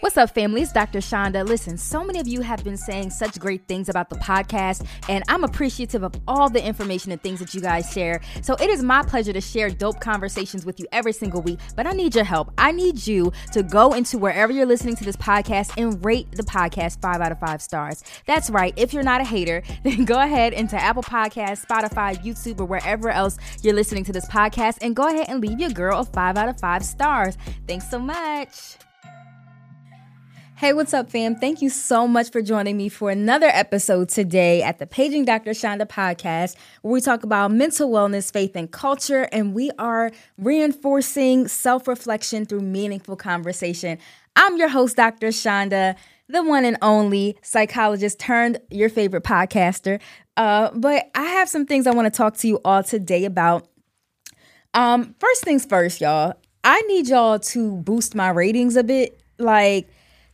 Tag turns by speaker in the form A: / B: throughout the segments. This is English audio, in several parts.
A: What's up, family? It's Dr. Chanda. Listen, so many of you have been saying such great things about the podcast, and I'm appreciative of all the information and things that you guys share. So it is my pleasure to share dope conversations with you every single week, but I need your help. I need you to go into wherever you're listening to this podcast and rate the podcast five out of five stars. That's right. If you're not a hater, then go ahead into Apple Podcasts, Spotify, YouTube, or wherever else you're listening to this podcast, and go ahead and leave your girl a five out of five stars. Thanks so much. Hey, what's up, fam? Thank you so much for joining me for another episode today at the Paging Dr. Chanda podcast, where we talk about mental wellness, faith, and culture, and we are reinforcing self reflection through meaningful conversation. I'm your host, Dr. Chanda, the one and only psychologist turned your favorite podcaster. Uh, but I have some things I want to talk to you all today about. Um, first things first, y'all. I need y'all to boost my ratings a bit. Like,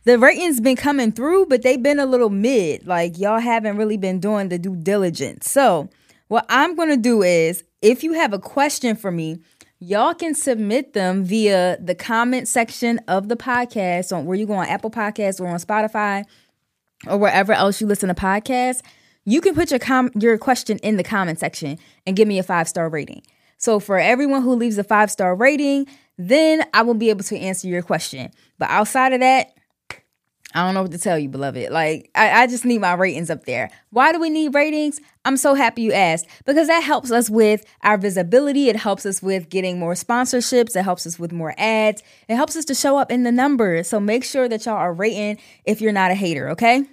A: the ratings been coming through, but they've been a little mid. Like y'all haven't really been doing the due diligence. So what I'm gonna do is, if you have a question for me, y'all can submit them via the comment section of the podcast on where you go on Apple Podcasts or on Spotify or wherever else you listen to podcasts. You can put your com- your question in the comment section and give me a five star rating. So for everyone who leaves a five star rating, then I will be able to answer your question. But outside of that, I don't know what to tell you, beloved. Like, I, I, just need my ratings up there. Why do we need ratings? I'm so happy you asked because that helps us with our visibility. It helps us with getting more sponsorships. It helps us with more ads. It helps us to show up in the numbers. So make sure that y'all are rating if you're not a hater, okay?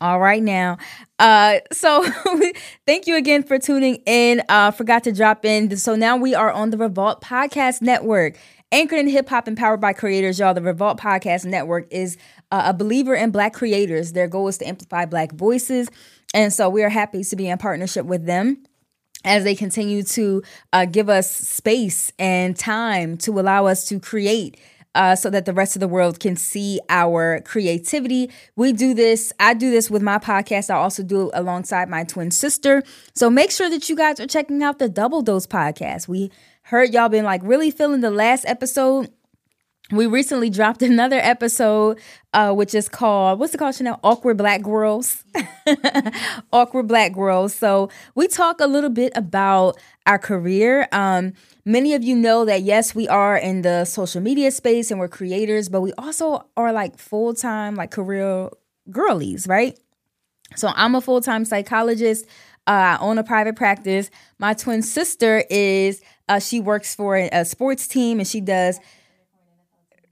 A: All right now. Uh so thank you again for tuning in. Uh forgot to drop in. So now we are on the Revolt Podcast Network. Anchored in hip hop and powered by creators, y'all. The Revolt Podcast Network is uh, a believer in Black creators. Their goal is to amplify Black voices. And so we are happy to be in partnership with them as they continue to uh, give us space and time to allow us to create. Uh, so that the rest of the world can see our creativity. We do this, I do this with my podcast. I also do it alongside my twin sister. So make sure that you guys are checking out the Double Dose podcast. We heard y'all been like really feeling the last episode. We recently dropped another episode, uh, which is called what's it called, Chanelle? Awkward Black Girls. Awkward Black Girls. So we talk a little bit about our career. Um, many of you know that yes, we are in the social media space and we're creators, but we also are like full time, like career girlies, right? So I'm a full time psychologist. Uh, I own a private practice. My twin sister is uh, she works for a, sports team and she does.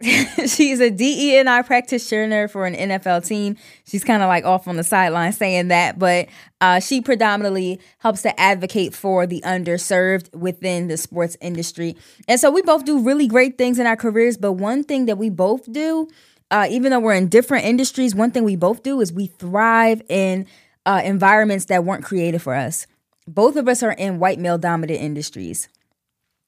A: she's a DE&I practitioner for an NFL team. She's kind of like off on the sideline saying that, but uh, she predominantly helps to advocate for the underserved within the sports industry. And so we both do really great things in our careers. But one thing that we both do, uh, even though we're in different industries, one thing we both do is we thrive in uh, environments that weren't created for us. Both of us are in white male dominant industries.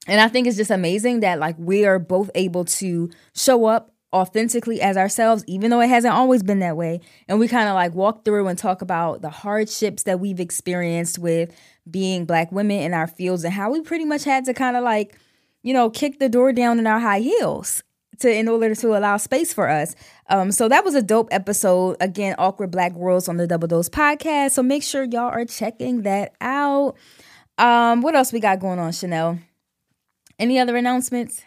A: And I think it's just amazing that like we are both able to show up authentically as ourselves, even though it hasn't always been that way. And we kind of like walk through and talk about the hardships that we've experienced with being black women in our fields and how we pretty much had to kind of like, you know, kick the door down in our high heels to in order to allow space for us. Um, so that was a dope episode. Again, awkward black worlds on the Double Dose podcast. So make sure y'all are checking that out. Um, what else we got going on, Chanelle? Any other announcements?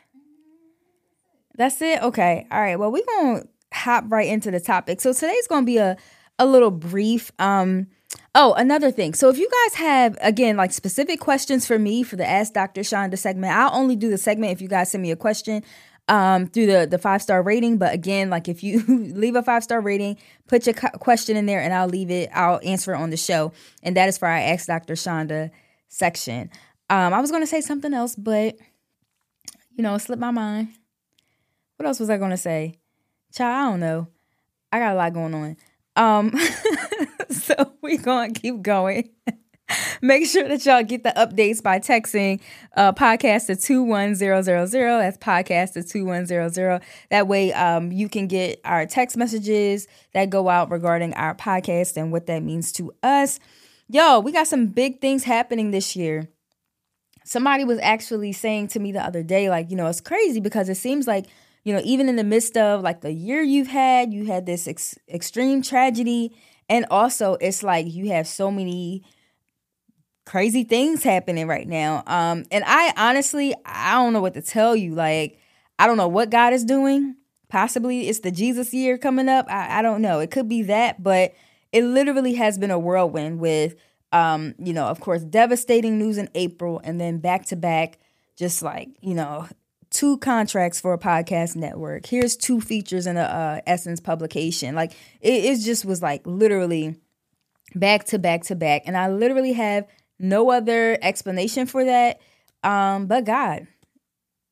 A: That's it? Okay. All right. Well, we're going to hop right into the topic. So today's going to be a, a little brief. Um, oh, another thing. So if you guys have, again, like specific questions for me for the Ask Dr. Chanda segment, I'll only do the segment if you guys send me a question um, through the, the five star rating. But again, like if you leave a five star rating, put your question in there and I'll leave it, I'll answer it on the show. And that is for our Ask Dr. Chanda section. Um, I was going to say something else, but you know, slipped my mind. What else was I gonna say? Child, I don't know. I got a lot going on. Um, so we're gonna keep going. Make sure that y'all get the updates by texting uh, podcast to 21000. That's podcast to 2100. That way um, you can get our text messages that go out regarding our podcast and what that means to us. Yo, we got some big things happening this year. Somebody was actually saying to me the other day, like, you know, it's crazy because it seems like, you know, even in the midst of like the year you've had, you had this ex- extreme tragedy. And also, it's like you have so many crazy things happening right now. Um, and I honestly, I don't know what to tell you. Like, I don't know what God is doing. Possibly it's the Jesus year coming up. I, I don't know. It could be that, but it literally has been a whirlwind with, um, you know, of course, devastating news in April and then back to back, just like, you know, two contracts for a podcast network. Here's two features in a uh, Essence publication. Like, it, it just was like literally back to back to back. And I literally have no other explanation for that um but God.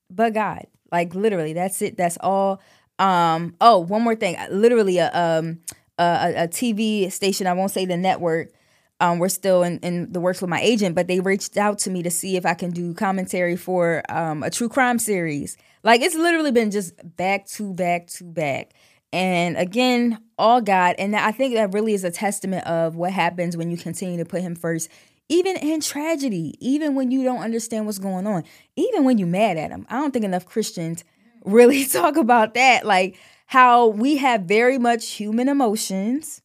A: But God. Like literally, that's it. That's all. Um oh, one more thing. Literally a um a, a TV station, I won't say the network. Um, we're still in, in the works with my agent, but they reached out to me to see if I can do commentary for um, a true crime series. Like it's literally been just back to back to back. And again, all God. And I think that really is a testament of what happens when you continue to put Him first even in tragedy, even when you don't understand what's going on, even when you're mad at Him. I don't think enough Christians really talk about that. Like how we have very much human emotions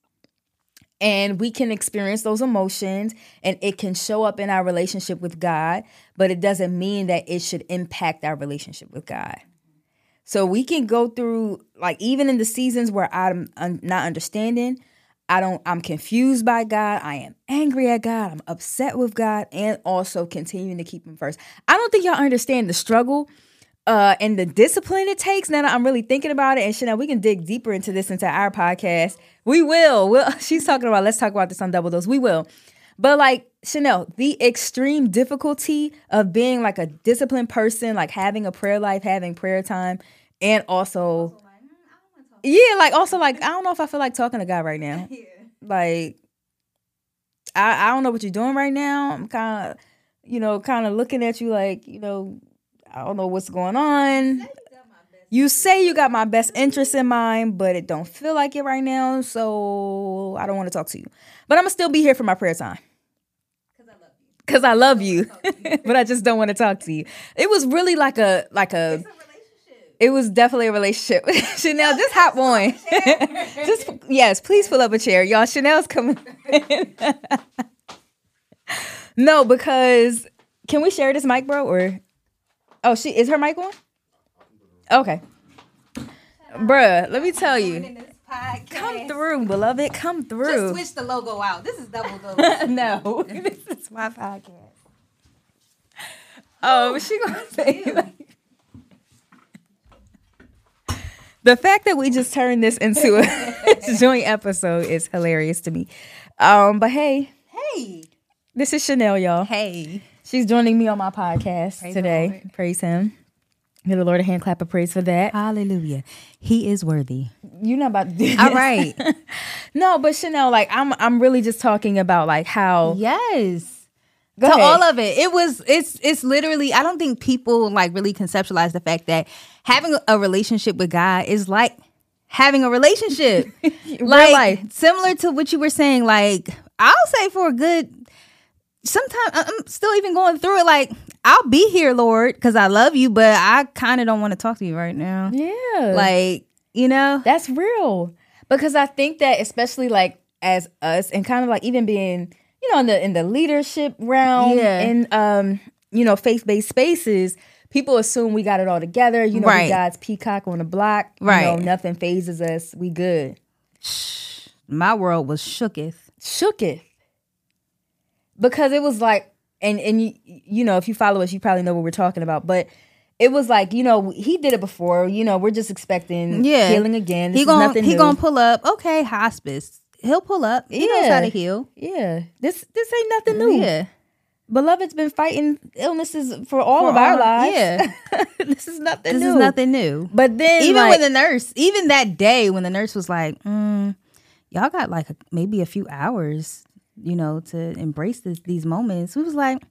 A: and we can experience those emotions and it can show up in our relationship with God, but it doesn't mean that it should impact our relationship with God. So we can go through, like, even in the seasons where I'm not understanding, I don't I'm confused by God. I am angry at God. I'm upset with God and also continuing to keep him first. I don't think y'all understand the struggle uh and the discipline it takes. Now I'm really thinking about it and Chanelle, we can dig deeper into this into our podcast. We will. We'll she's talking about let's talk about this on double dose. We will. But like Chanelle, the extreme difficulty of being like a disciplined person, like having a prayer life, having prayer time, and also yeah, like also like I don't know if I feel like talking to God right now. Like I I don't know what you're doing right now. I'm kind of you know kind of looking at you like you know I don't know what's going on. You say you got my best interest in mind, but it don't feel like it right now. So I don't want to talk to you. But I'm gonna still be here for my prayer time. Cause I love you, Because I love you. but I just don't want to talk to you. It was really like a like a it was definitely a relationship. Chanelle, just hop on. just yes, please pull up a chair, y'all. Chanelle's coming. no, because can we share this mic, bro? Or oh, she is her mic on? Okay, bruh. Let me tell you. Come through, beloved. Come through.
B: Just switch the logo out. This is double dose.
A: no, this is my podcast. Oh, she gonna say like the fact that we just turned this into a joint episode is hilarious to me. Um, but hey,
B: hey,
A: this is Chanelle, y'all.
B: Hey,
A: she's joining me on my podcast praise today. Praise Him. Give the Lord a hand clap of praise for that.
B: Hallelujah. He is worthy.
A: You're not about to do
B: All right.
A: no, but Chanelle, like I'm I'm really just talking about like how
B: Yes. Go to ahead. all of it. It was it's it's literally I don't think people like really conceptualize the fact that having a relationship with God is like having a relationship. like life. similar to what you were saying, like I'll say for a good sometimes I'm still even going through it like I'll be here, Lord, because I love you, but I kind of don't want to talk to you right now.
A: Yeah.
B: Like, you know?
A: That's real. Because I think that especially like as us and kind of like even being, you know, in the in the leadership realm yeah. and um, you know, faith-based spaces, people assume we got it all together. You know, right. we God's peacock on the block.
B: Right.
A: You know, nothing phases us. We good.
B: My world was shooketh.
A: Shooketh. Because it was like, and and you you know, if you follow us, you probably know what we're talking about. But it was like you know he did it before. You know, we're just expecting yeah. healing again.
B: This he gonna he new. gonna pull up. Okay, hospice. He'll pull up. He yeah. knows how to heal.
A: Yeah, this this ain't nothing new. Yeah, beloved's been fighting illnesses for all for of our lives.
B: Yeah,
A: this is nothing.
B: This
A: new.
B: is nothing new.
A: But then,
B: even like, with the nurse, even that day when the nurse was like, mm, "Y'all got like a, maybe a few hours." You know, to embrace this, these moments. We was like,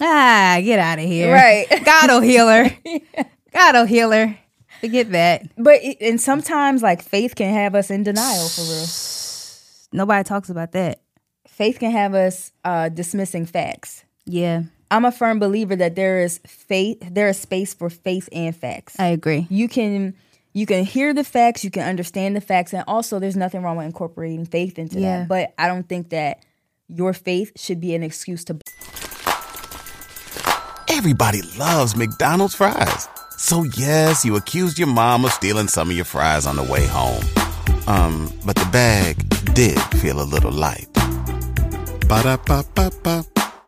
B: ah, get out of here.
A: Right.
B: God'll heal her. God'll heal her. Forget that.
A: But it, and sometimes like faith can have us in denial for real.
B: Nobody talks about that.
A: Faith can have us uh, dismissing facts.
B: Yeah,
A: I'm a firm believer that there is faith, there is space for faith and facts.
B: I agree.
A: you can you can hear the facts, you can understand the facts, and also there's nothing wrong with incorporating faith into
B: Yeah.
A: that. But I don't think that your faith should be an excuse to
C: Everybody loves McDonald's fries. So yes, you accused your mom of stealing some of your fries on the way home. Um, but the bag did feel a little light. Ba-da-ba-ba-ba.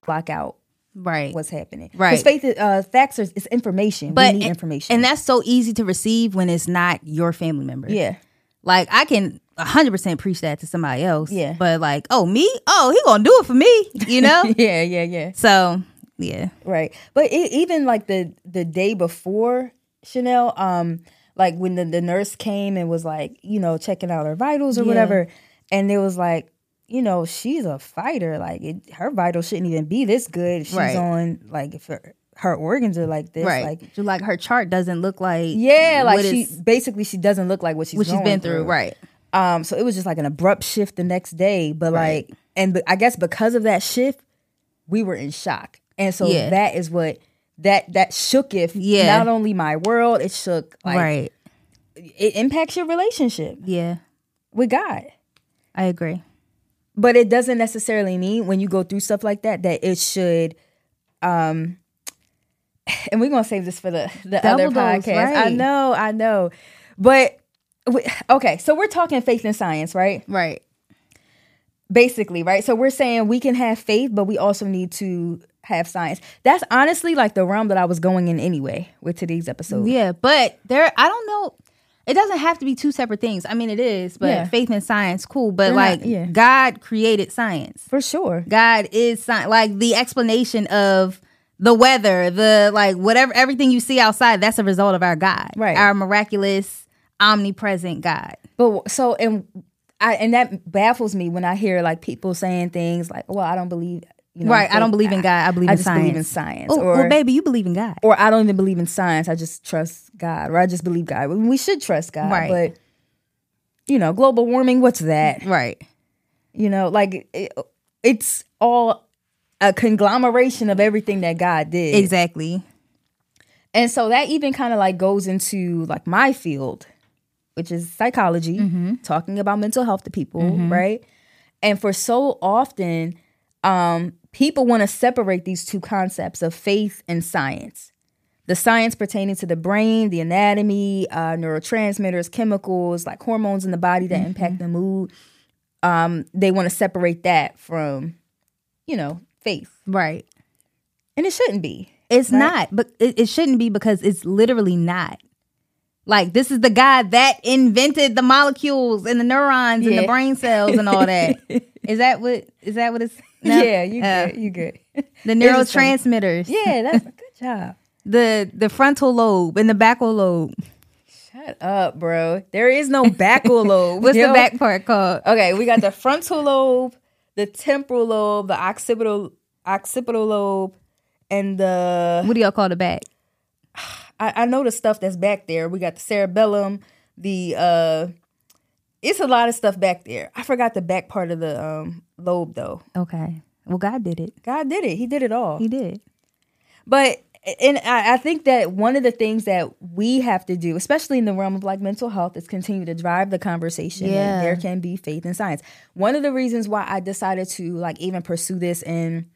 A: block out
B: Right.
A: what's happening.
B: Right.
A: Because faith, is- uh, facts are is information.
B: but
A: we need
B: and-
A: information,
B: and that's so easy to receive when it's not your family member.
A: yeah,
B: Like I can 100% preach that to somebody else.
A: Yeah.
B: But like, oh, me? Oh, he going to do it for me, you know?
A: yeah, yeah, yeah.
B: so, yeah.
A: Right. But it, even like the the day before Chanelle, um, like when the, the nurse came and was like, you know, checking out her vitals or
B: Yeah.
A: whatever, and it was like, you know, she's a fighter. Like it, her vitals shouldn't even be this good. if She's
B: Right.
A: on like if her, her organs are like this.
B: Right.
A: Like
B: Like, like her chart doesn't look like
A: yeah, like she
B: it's-
A: basically she doesn't look like what she's
B: what she's
A: going
B: been through. Right.
A: Um, so it was just like an abrupt shift the next day. But like, and be- I guess because of that shift, we were in shock, and so
B: Yeah.
A: that is what that that shook if
B: Yeah.
A: not only my world, it shook like
B: right.
A: it impacts your relationship
B: Yeah.
A: with God.
B: I agree.
A: But it doesn't necessarily mean when you go through stuff like that that it should. Um, and we're gonna save this for the the
B: Double
A: other
B: dose,
A: podcast. I
B: right.
A: know, I know, but we, okay. So we're talking faith and science, right?
B: Right.
A: basically, right? So we're saying we can have faith, but we also need to have science. That's honestly like the realm that I was going in anyway with today's episode.
B: Yeah, but there I don't know it doesn't have to be two separate things. I mean it is, but
A: Yeah.
B: faith and science cool, but
A: They're
B: like
A: not- yeah.
B: God created science.
A: For sure.
B: God is science. Like the explanation of the weather, the like whatever everything you see outside, that's a result of our God.
A: Right.
B: Our miraculous, omnipresent God.
A: But so and I and that baffles me when I hear like people saying things like, "Well, I don't believe." You know,
B: right. I don't believe in God. I believe
A: I
B: in
A: just
B: science.
A: believe in science.
B: Oh,
A: or
B: well, baby, you believe in God.
A: or I don't even believe in science. I just trust God, or I just believe God. We should trust God,
B: Right.
A: but you know, global warming. What's that?
B: Right.
A: You know, like it, it's all a conglomeration of everything that God did.
B: Exactly.
A: And so that even kind of like goes into like my field, which is psychology, talking about mental health to people, right? And for so often, um, people want to separate these two concepts of faith and science. The science pertaining to the brain, the anatomy, uh, neurotransmitters, chemicals, like hormones in the body that impact the mood. Um, they want to separate that from, you know, faith.
B: Right.
A: And it shouldn't be.
B: It's not, but it, it shouldn't be because it's literally not. Like this is the guy that invented the molecules and the neurons and the brain cells and all that. is that what? Is that what it's? no?
A: Yeah, you
B: Uh,
A: good. You good.
B: The
A: It was funny.
B: neurotransmitters.
A: Yeah, that's a good job.
B: The the frontal lobe and the backal lobe.
A: Shut up, bro. There is no backal lobe.
B: What's
A: yo.
B: the back part called?
A: Okay, we got the frontal lobe, the temporal lobe, the occipital occipital lobe, and the
B: What do y'all call the back?
A: I, I know the stuff that's back there. We got the cerebellum, the uh it's a lot of stuff back there. I forgot the back part of the um lobe though.
B: Okay. Well, God did it.
A: God did it. He did it all.
B: He did.
A: But and I, I think that one of the things that we have to do, especially in the realm of like mental health, is continue to drive the conversation.
B: Yeah.
A: there can be faith in science. One of the reasons why I decided to like even pursue this in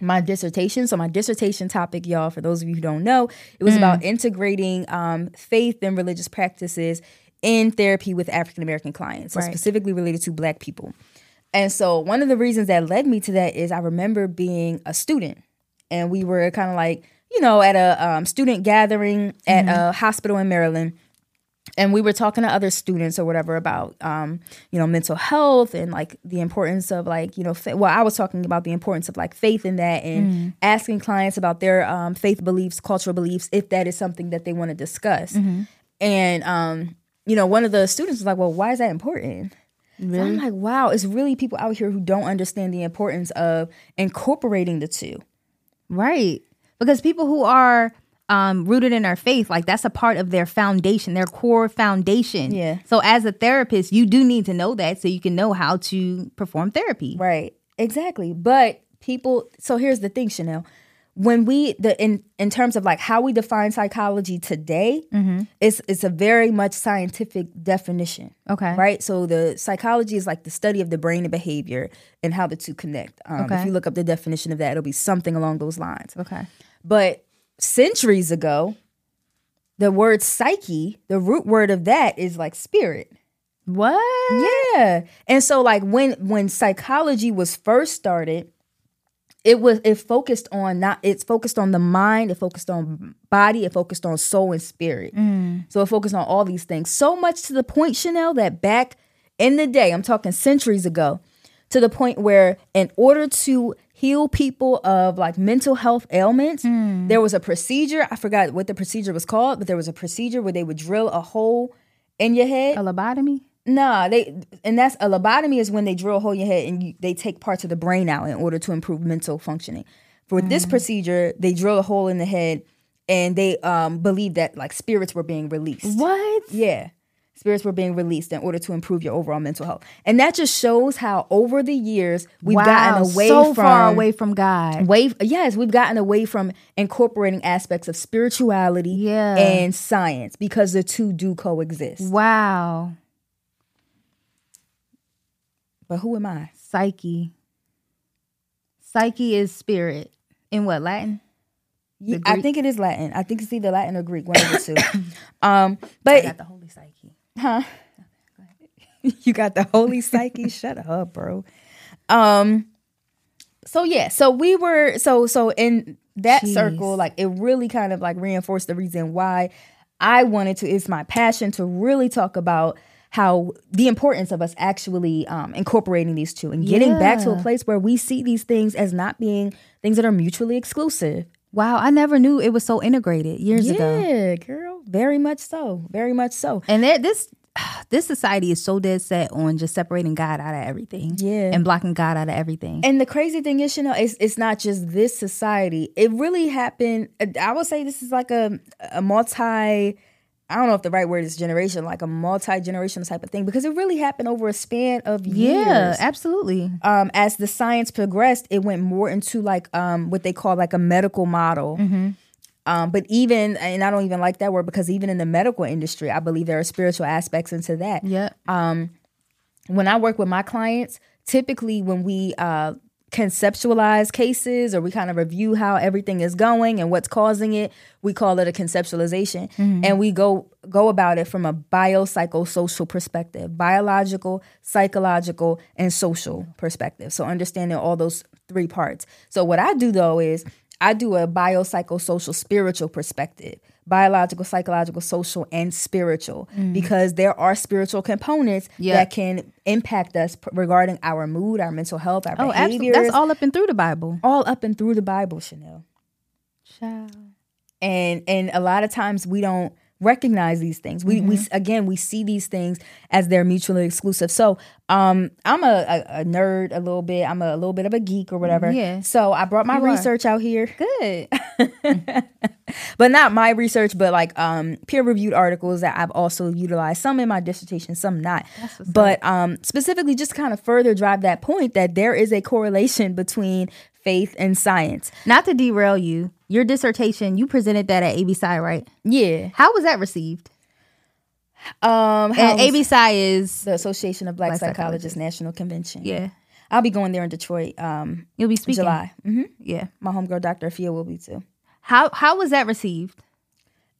A: my dissertation. So my dissertation topic, y'all, for those of you who don't know, it was about integrating um, faith and religious practices in therapy with African American clients, so
B: Right.
A: specifically related to Black people. And so one of the reasons that led me to that is I remember being a student, and we were kind of like you know at a um, student gathering at a hospital in Maryland and we were talking to other students or whatever about um, you know mental health and like the importance of like you know fa- well i was talking about the importance of like faith in that and asking clients about their um, faith beliefs cultural beliefs if that is something that they want to discuss and um, you know one of the students was like well why is that important
D: Really?
A: So I'm like, wow, it's really people out here who don't understand the importance of incorporating the two.
B: Right. Because people who are um, rooted in our faith, like that's a part of their foundation, their core foundation.
A: Yeah.
B: So as a therapist, you do need to know that so you can know how to perform therapy.
A: Right. Exactly. But people so here's the thing, Chanelle. When we the in in terms of like how we define psychology today, it's it's a very much scientific definition.
B: Okay.
A: Right? So the psychology is like the study of the brain and behavior and how the two connect. Um,
B: Okay.
A: If you look up the definition of that, it'll be something along those lines.
B: Okay.
A: But centuries ago, the word psyche, the root word of that is like spirit.
B: What?
A: Yeah. And so like when when psychology was first started, it was it focused on not it's focused on the mind, it focused on body, it focused on soul and spirit. Mm. So it focused on all these things. So much to the point, Chanelle, that back in the day, I'm talking centuries ago, to the point where in order to heal people of like mental health ailments, there was a procedure. I forgot what the procedure was called, but there was a procedure where they would drill a hole in your head.
B: A lobotomy?
A: Nah, they and that's a lobotomy is when they drill a hole in your head and you, they take parts of the brain out in order to improve mental functioning. For this procedure, they drill a hole in the head and they um believe that like spirits were being released.
B: What?
A: Yeah. Spirits were being released in order to improve your overall mental health. And that just shows how over the years we've
B: wow.
A: gotten away
B: so
A: from
B: far away from God.
A: Way, yes, we've gotten away from incorporating aspects of spirituality
B: Yeah.
A: and science because the two do coexist.
B: Wow.
A: But who am I?
B: Psyche. Psyche is spirit. In what, Latin?
A: Yeah, I think it is Latin. I think it's either Latin or Greek, one of the two. um, but
B: the Holy Psyche.
A: you got the holy psyche. Shut up, bro. Um. So yeah, so we were so so in that
B: Jeez.
A: circle, like it really kind of like reinforced the reason why I wanted to. It's my passion to really talk about how the importance of us actually um, incorporating these two and getting back to a place where we see these things as not being things that are mutually exclusive.
B: Wow, I never knew it was so integrated years ago.
A: Yeah, girl, very much so, very much so.
B: And there, this this society is so dead set on just separating God out of everything.
A: Yeah.
B: And blocking God out of everything.
A: And the crazy thing is, you know, it's, it's not just this society. It really happened. I would say this is like a a multi. I don't know if the right word is generation, like a multi generational type of thing, because it really happened over a span of years.
B: yeah, absolutely.
A: Um, as the science progressed, it went more into like um what they call like a medical model.
B: Mm-hmm.
A: Um, but even and I don't even like that word because even in the medical industry, I believe there are spiritual aspects into that
B: Yep.
A: when I work with my clients, typically when we uh, conceptualize cases or we kind of review how everything is going and what's causing it, we call it a conceptualization, mm-hmm. and we go go about it from a biopsychosocial perspective, biological, psychological, and social perspective. So understanding all those three parts. So what I do though is I do a biopsychosocial spiritual perspective biological, psychological, social, and spiritual mm. because there are spiritual components
B: Yeah.
A: that can impact us p- regarding our mood, our mental health, our
B: Oh, absolutely.
A: behaviors.
B: That's all up and through the Bible.
A: all up and through the Bible, Chanelle. And and a lot of times we don't recognize these things. We we
B: Mm-hmm.
A: again we see these things as they're mutually exclusive. So um I'm a, a, a nerd a little bit. I'm a, little bit of a geek or whatever.
B: Yeah.
A: So I brought my
B: You are.
A: research out here.
B: Good.
A: but not my research, but like um, peer reviewed articles that I've also utilized, some in my dissertation, some not. But um, specifically, just kind of further drive that point that there is a correlation between faith and science.
B: Not to derail you, your dissertation, you presented that at ABPsi, right?
A: Yeah.
B: How was that received?
A: Um,
B: And ABPsi is
A: the Association of Black,
B: Black
A: Psychologists
B: Psychologists.
A: National Convention.
B: yeah.
A: I'll be going there in Detroit. Um,
B: You'll be speaking.
A: July. hmm
B: Yeah.
A: My homegirl, Dr. Afia, will be too.
B: How how was that received?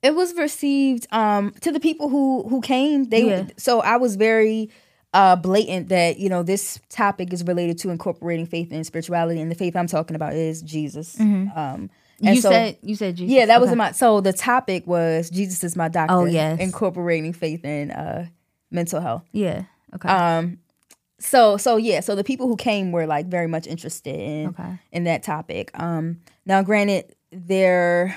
A: it was received um to the people who who came they
B: Yeah.
A: so i was very uh blatant that you know this topic is related to incorporating faith and spirituality and the faith i'm talking about is jesus um and
B: you
A: so-
B: said you said Jesus.
A: yeah that was
B: Okay.
A: in my so the topic was jesus is my doctor
B: Oh, yes.
A: incorporating faith in uh mental health
B: Yeah. Okay.
A: um so so yeah so the people who came were like very much interested in
B: Okay.
A: in that topic um now granted there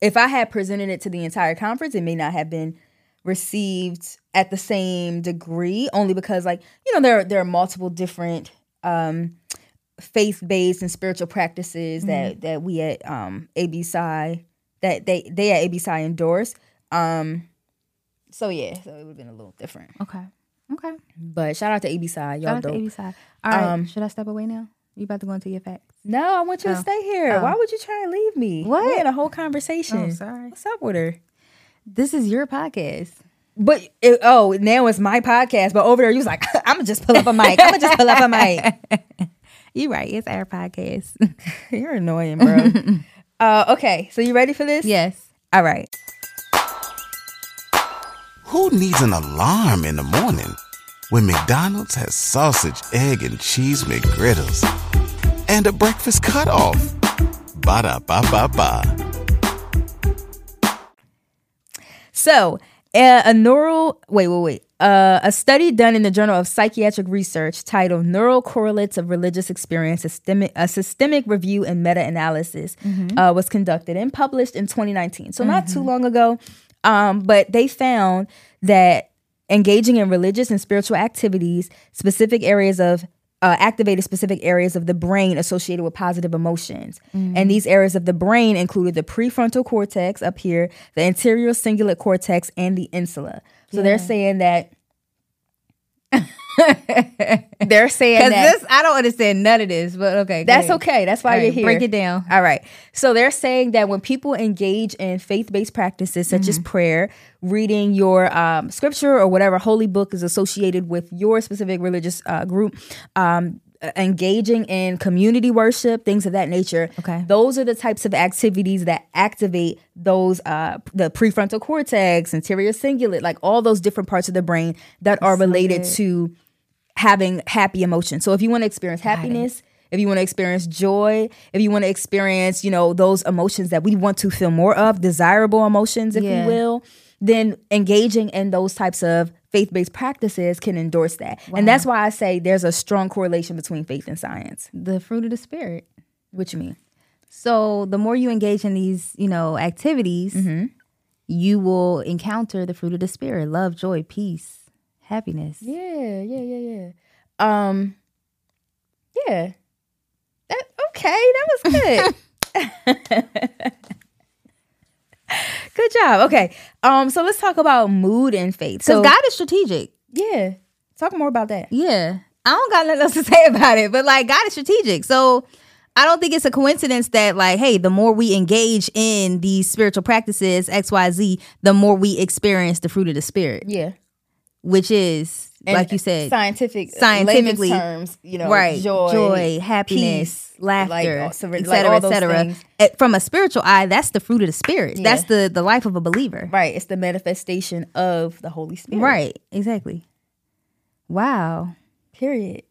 A: if i had presented it to the entire conference it may not have been received at the same degree, only because like you know there there are multiple different um, faith based and spiritual practices mm-hmm. that that we at um, ABPsi that they they at ABPsi endorse. Um, so yeah, so it would have been a little different.
B: Okay. Okay.
A: But shout out to ABPsi. Y'all shout dope.
B: All right. Um, Should I step away now? You about to go into your facts?
A: No, I want you oh. to stay here. Oh. Why would you try and leave me?
B: What?
A: We had a whole conversation.
B: Oh, sorry.
A: What's up with her?
B: This is your podcast.
A: But it, oh, now it's my podcast. But over there, you was like, I'm gonna just pull up a mic. I'm gonna just pull up a mic.
B: you right. It's our podcast.
A: You're annoying, bro. uh, okay, so you ready for this?
B: Yes.
A: All right.
C: Who needs an alarm in the morning when McDonald's has sausage, egg, and cheese McGriddles and a breakfast cutoff? Ba da ba ba ba.
A: So, uh, a neural wait, wait, wait. Uh, a study done in the Journal of Psychiatric Research titled Neural Correlates of Religious Experience, systemic, a systemic review and meta analysis, mm-hmm. uh, was conducted and published in 2019. So, mm-hmm. not too mm-hmm. long ago. Um, but they found that engaging in religious and spiritual activities, specific areas of uh, activated specific areas of the brain associated with positive emotions. Mm-hmm. And these areas of the brain included the prefrontal cortex up here, the anterior cingulate cortex, and the insula. So yeah. they're saying that They're saying
B: because this I don't understand none of this, but okay,
A: that's ahead. okay. That's why you're here.
B: Break it down.
A: All right. So they're saying that when people engage in faith based practices such mm-hmm. as prayer, reading your um, scripture or whatever holy book is associated with your specific religious uh, group, um, engaging in community worship, things of that nature.
B: Okay.
A: Those are the types of activities that activate those uh the prefrontal cortex, anterior cingulate, like all those different parts of the brain that are related so to having happy emotions. So if you want to experience happiness, if you want to experience joy, if you want to experience, you know, those emotions that we want to feel more of, desirable emotions, if yeah. we will, then engaging in those types of faith based practices can endorse that. Wow. And that's why I say there's a strong correlation between faith and science.
B: The fruit of the spirit.
A: What you mean?
B: So the more you engage in these, you know, activities, mm-hmm. you will encounter the fruit of the spirit: love, joy, peace, happiness.
A: Yeah, yeah, yeah, yeah. Um, yeah. That okay. That was good. Good job. Okay. Um, so let's talk about mood and faith.
B: So God is strategic.
A: Yeah. Talk more about that.
B: Yeah. I don't got nothing else to say about it, but like God is strategic. So I don't think it's a coincidence that like, hey, the more we engage in these spiritual practices, XYZ, the more we experience the fruit of the spirit.
A: Yeah.
B: Which is and like you said,
A: scientific, scientifically terms, you know,
B: right?
A: Joy,
B: joy happiness, peace, laughter, like, etc., etc. Et From a spiritual eye, that's the fruit of the spirit. Yeah. That's the the life of a believer.
A: Right. It's the manifestation of the Holy Spirit.
B: Right. Exactly. Wow.
A: Period.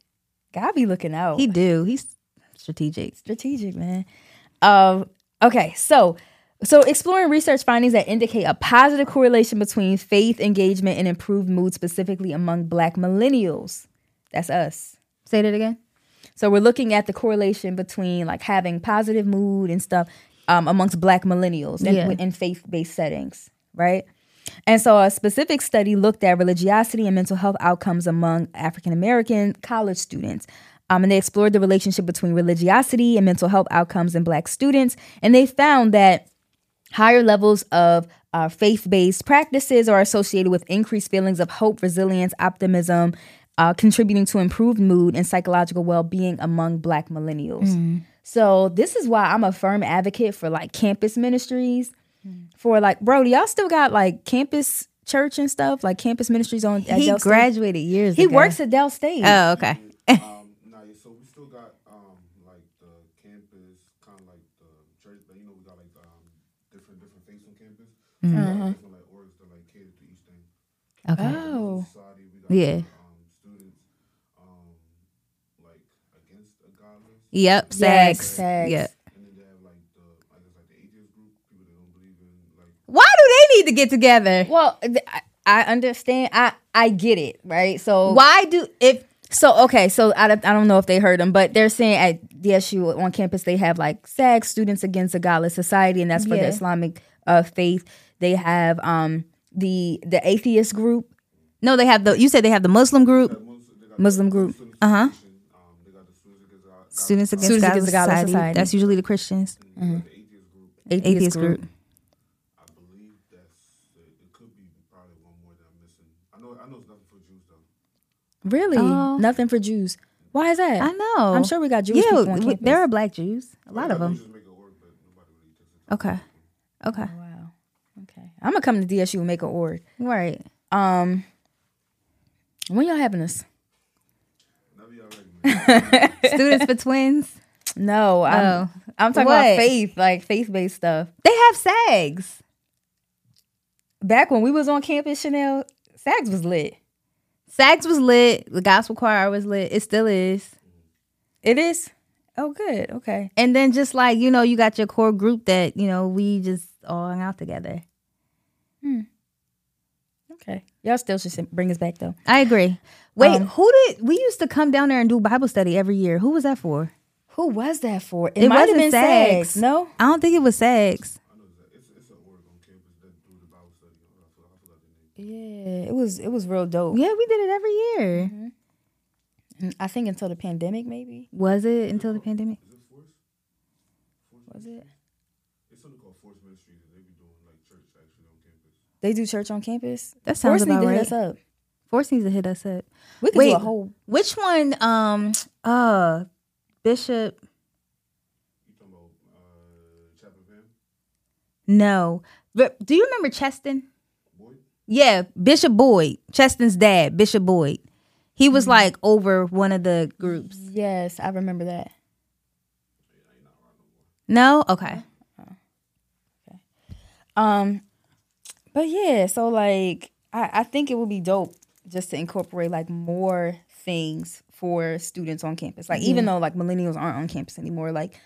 A: God be looking out.
B: He do. He's strategic.
A: Strategic, man. Um. Okay. So so, exploring research findings that indicate a positive correlation between faith engagement and improved mood, specifically among Black millennials. That's us.
B: Say that again.
A: So, we're looking at the correlation between like having positive mood and stuff um, amongst Black millennials in, yeah. in faith based settings, right? And so, a specific study looked at religiosity and mental health outcomes among African American college students. Um, and they explored the relationship between religiosity and mental health outcomes in Black students. And they found that Higher levels of uh, faith based practices are associated with increased feelings of hope, resilience, optimism, uh, contributing to improved mood and psychological well being among Black millennials. Mm. So, this is why I'm a firm advocate for like campus ministries. Mm. For like, bro, y'all still got like campus church and stuff, like campus ministries on.
B: he
A: Del
B: graduated State? years.
A: He
B: ago.
A: works at Del State.
B: Oh, okay.
A: Mm-hmm. Uh-huh. like orgs that like cater to each thing.
B: Okay. Oh. Yeah. Um, students, um, like against a godless. Yep. Sex. Sex. Yep. Why do they need to get together?
A: Well, I, I understand. I I get it, right? So
B: why do if
A: so okay, so I, I don't know if they heard them, but they're saying at DSU on campus they have like SAG students against a godless society, and that's for yeah. the Islamic uh, faith. They have um the the atheist group,
B: No, they have the. You said they have the Muslim group,
A: Muslim group.
B: uh huh. Students Against
A: Students
B: Godless
A: Against Godless
B: Society.
A: Society.
B: That's usually the Christians.
A: Atheist,
B: Atheist
A: group.
B: group.
E: I believe that's it. It could be probably one more that I'm missing. I know. I know it's nothing for Jews though.
A: Really?
B: Oh.
A: Nothing for Jews. Why is that?
B: I know.
A: I'm sure we got Jewish
B: yeah,
A: people on campus.
B: there are black Jews. A lot of them.
E: Just work, really.
B: Okay. Okay.
A: Wow. Okay. I'm gonna come to DSU and make an org.
B: Right.
A: Um, when y'all having this?
E: Whenever y'all ready, man.
B: Students for twins.
A: No, I'm,
B: Oh.
A: I'm talking
B: What?
A: about faith, like faith based stuff.
B: They have SAGs.
A: Back when we was on campus, Chanelle, SAGs was lit.
B: SAGs was lit. The gospel choir was lit. It still is.
A: It is. Oh, good. Okay.
B: And then just like, you know, you got your core group that, you know, we just all hung out together.
A: Okay. Y'all still should bring us back though.
B: I agree. Wait,
A: Um,
B: who did we used to come down there and do Bible study every year? Who was that for?
A: Who was that for? It,
B: It
A: might have been
B: SAGs.
A: SAGs. No.
B: I don't think it was SAGs.
E: it's it's a org on campus that do the Bible study. I forgot, I forgot the name.
A: Yeah, it was. It was real dope.
B: Yeah, we did it every year.
A: And I think until the pandemic, maybe
B: Was it until the pandemic?
A: was it?
E: It's something called Force Ministries, and they be doing like church actually on campus.
A: They do church on campus.
B: That sounds
A: Force need
B: about
A: to hit us up.
B: Force needs to hit us up.
A: We could
B: Wait,
A: do a whole.
B: which one? Um, uh, Bishop.
E: You talking about uh, Chapel Van?
B: No, but do you remember Cheston?
E: Boyd?
B: Yeah, Bishop Boyd, Cheston's dad, Bishop Boyd. He was like over one of the groups.
A: Yes, I remember that.
B: No, okay.
A: Um, but yeah, so like I, I think it would be dope just to incorporate like more things for students on campus. Like even though like millennials aren't on campus anymore, like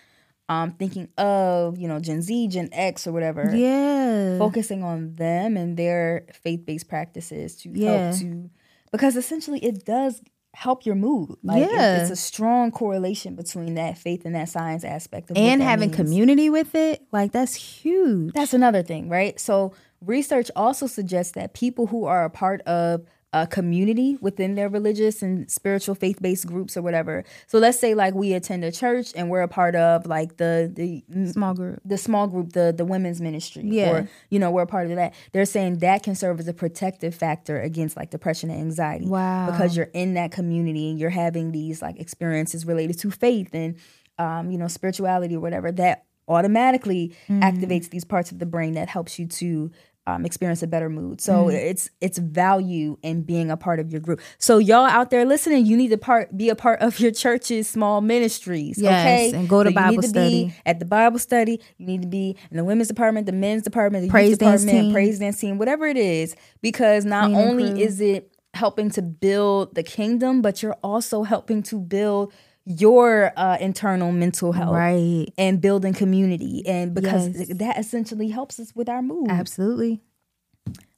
A: um thinking of, you know, Gen Z, Gen X or whatever.
B: Yeah.
A: Focusing on them and their faith based practices to
B: Yeah.
A: help to because essentially it does help your mood. Like it-
B: Yeah.
A: it's a strong correlation between that faith and that science aspect of
B: and having
A: means.
B: community with it, like that's huge.
A: That's another thing, right? So research also suggests that people who are a part of a community within their religious and spiritual faith-based groups or whatever. So let's say like we attend a church and we're a part of like the the
B: small group.
A: the small group, the the women's ministry,
B: Yeah.
A: or you know we're a part of that. They're saying that can serve as a protective factor against like depression and anxiety.
B: Wow.
A: because you're in that community and you're having these like experiences related to faith and um, you know spirituality or whatever that automatically
B: Mm-hmm.
A: activates these parts of the brain that helps you to um, experience a better mood. So
B: Mm-hmm.
A: it's it's value in being a part of your group. So y'all out there listening, you need to part be a part of your church's small ministries.
B: Yes,
A: okay,
B: and go to
A: So you
B: Bible
A: to
B: study.
A: Be at the Bible study. You need to be in the women's department, the men's department, the
B: Praise
A: youth
B: dance
A: department,
B: team.
A: praise dance team, whatever it is, because not
B: Cleaning
A: only is it helping to build the kingdom, but you're also helping to build your uh, internal mental health,
B: Right.
A: And building community, and because
B: Yes.
A: that essentially helps us with our mood.
B: Absolutely.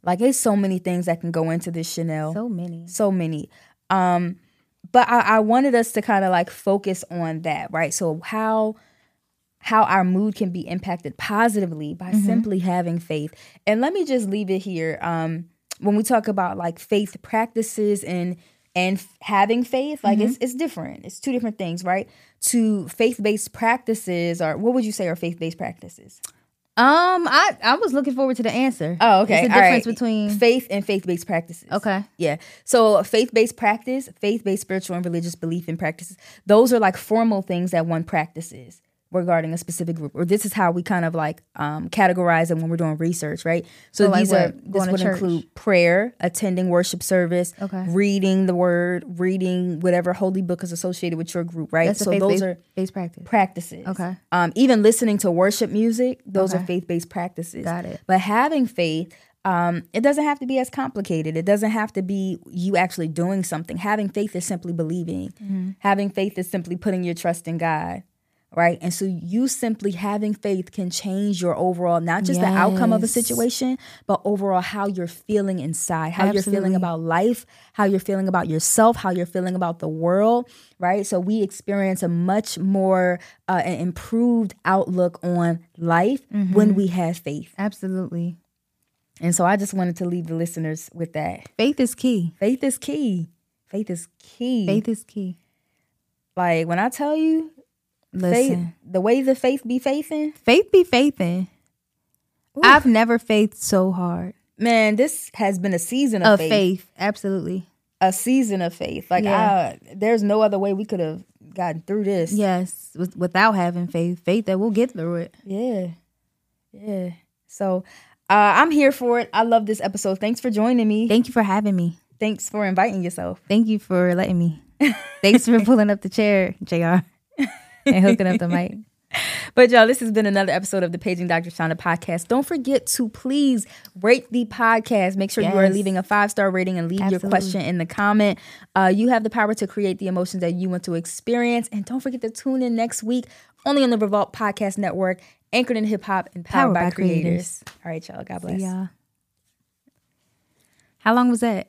A: Like, there's so many things that can go into this Chanelle
B: So many.
A: so many um but i, I wanted us to kind of like focus on that right so how how our mood can be impacted positively by simply having faith and let me just leave it here um when we talk about like faith practices and and f- having faith like it's it's different it's two different things right to faith-based practices or what would you say are faith-based practices
B: Um, I I was looking forward to the answer.
A: Oh, okay.
B: What's the difference
A: right.
B: between
A: faith and faith-based practices.
B: Okay.
A: Yeah. So faith-based practice, faith-based spiritual and religious belief and practices, those are like formal things that one practices regarding a specific group. Or this is how we kind of like um, categorize them when we're doing research, right? So,
B: So, like
A: these are
B: what?
A: this
B: to
A: would
B: church?
A: include prayer, attending worship service,
B: Okay.
A: reading the word, reading whatever holy book is associated with your group, right?
B: that's
A: so
B: faith
A: those
B: based,
A: are
B: based practice.
A: practices.
B: Okay.
A: Um, even listening to worship music, those are faith based practices.
B: Got it.
A: But having faith, um, it doesn't have to be as complicated. It doesn't have to be you actually doing something. Having faith is simply believing.
B: Mm-hmm.
A: Having faith is simply putting your trust in God. Right. And so you simply having faith can change your overall, not just the outcome of a situation, but overall how you're feeling inside, how you're feeling about life, how you're feeling about yourself, how you're feeling about the world. Right. So we experience a much more uh, an improved outlook on life
B: Mm-hmm.
A: when we have faith.
B: Absolutely.
A: And so I just wanted to leave the listeners with that.
B: Faith is key.
A: Faith is key. Faith is key.
B: Faith is key.
A: Like when I tell you,
B: Listen,
A: faith, the way the faith be faithing,
B: faith be faithing. I've never faithed so hard.
A: man, this has been a season of,
B: Of
A: faith.
B: faith. absolutely.
A: A season of faith. Like
B: Yeah.
A: I, there's no other way we could have gotten through this.
B: Yes, with, without having faith, faith that we'll get through it.
A: Yeah. Yeah. So uh, I'm here for it. I love this episode. Thanks for joining me.
B: Thank you for having me.
A: Thanks for inviting yourself.
B: Thank you for letting me. Thanks for pulling up the chair, Jr. and hooking up the mic.
A: But y'all, this has been another episode of the Paging Dr. Chanda podcast. Don't forget to please rate the podcast. Make sure you are leaving a five star rating and leave your question in the comment. Uh, you have the power to create the emotions that you want to experience. And don't forget to tune in next week only on the Revolt Podcast Network, anchored in hip hop and powered, by, creators. All right, y'all. God bless.
B: Yeah. How long was that?